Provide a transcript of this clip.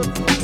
Bye.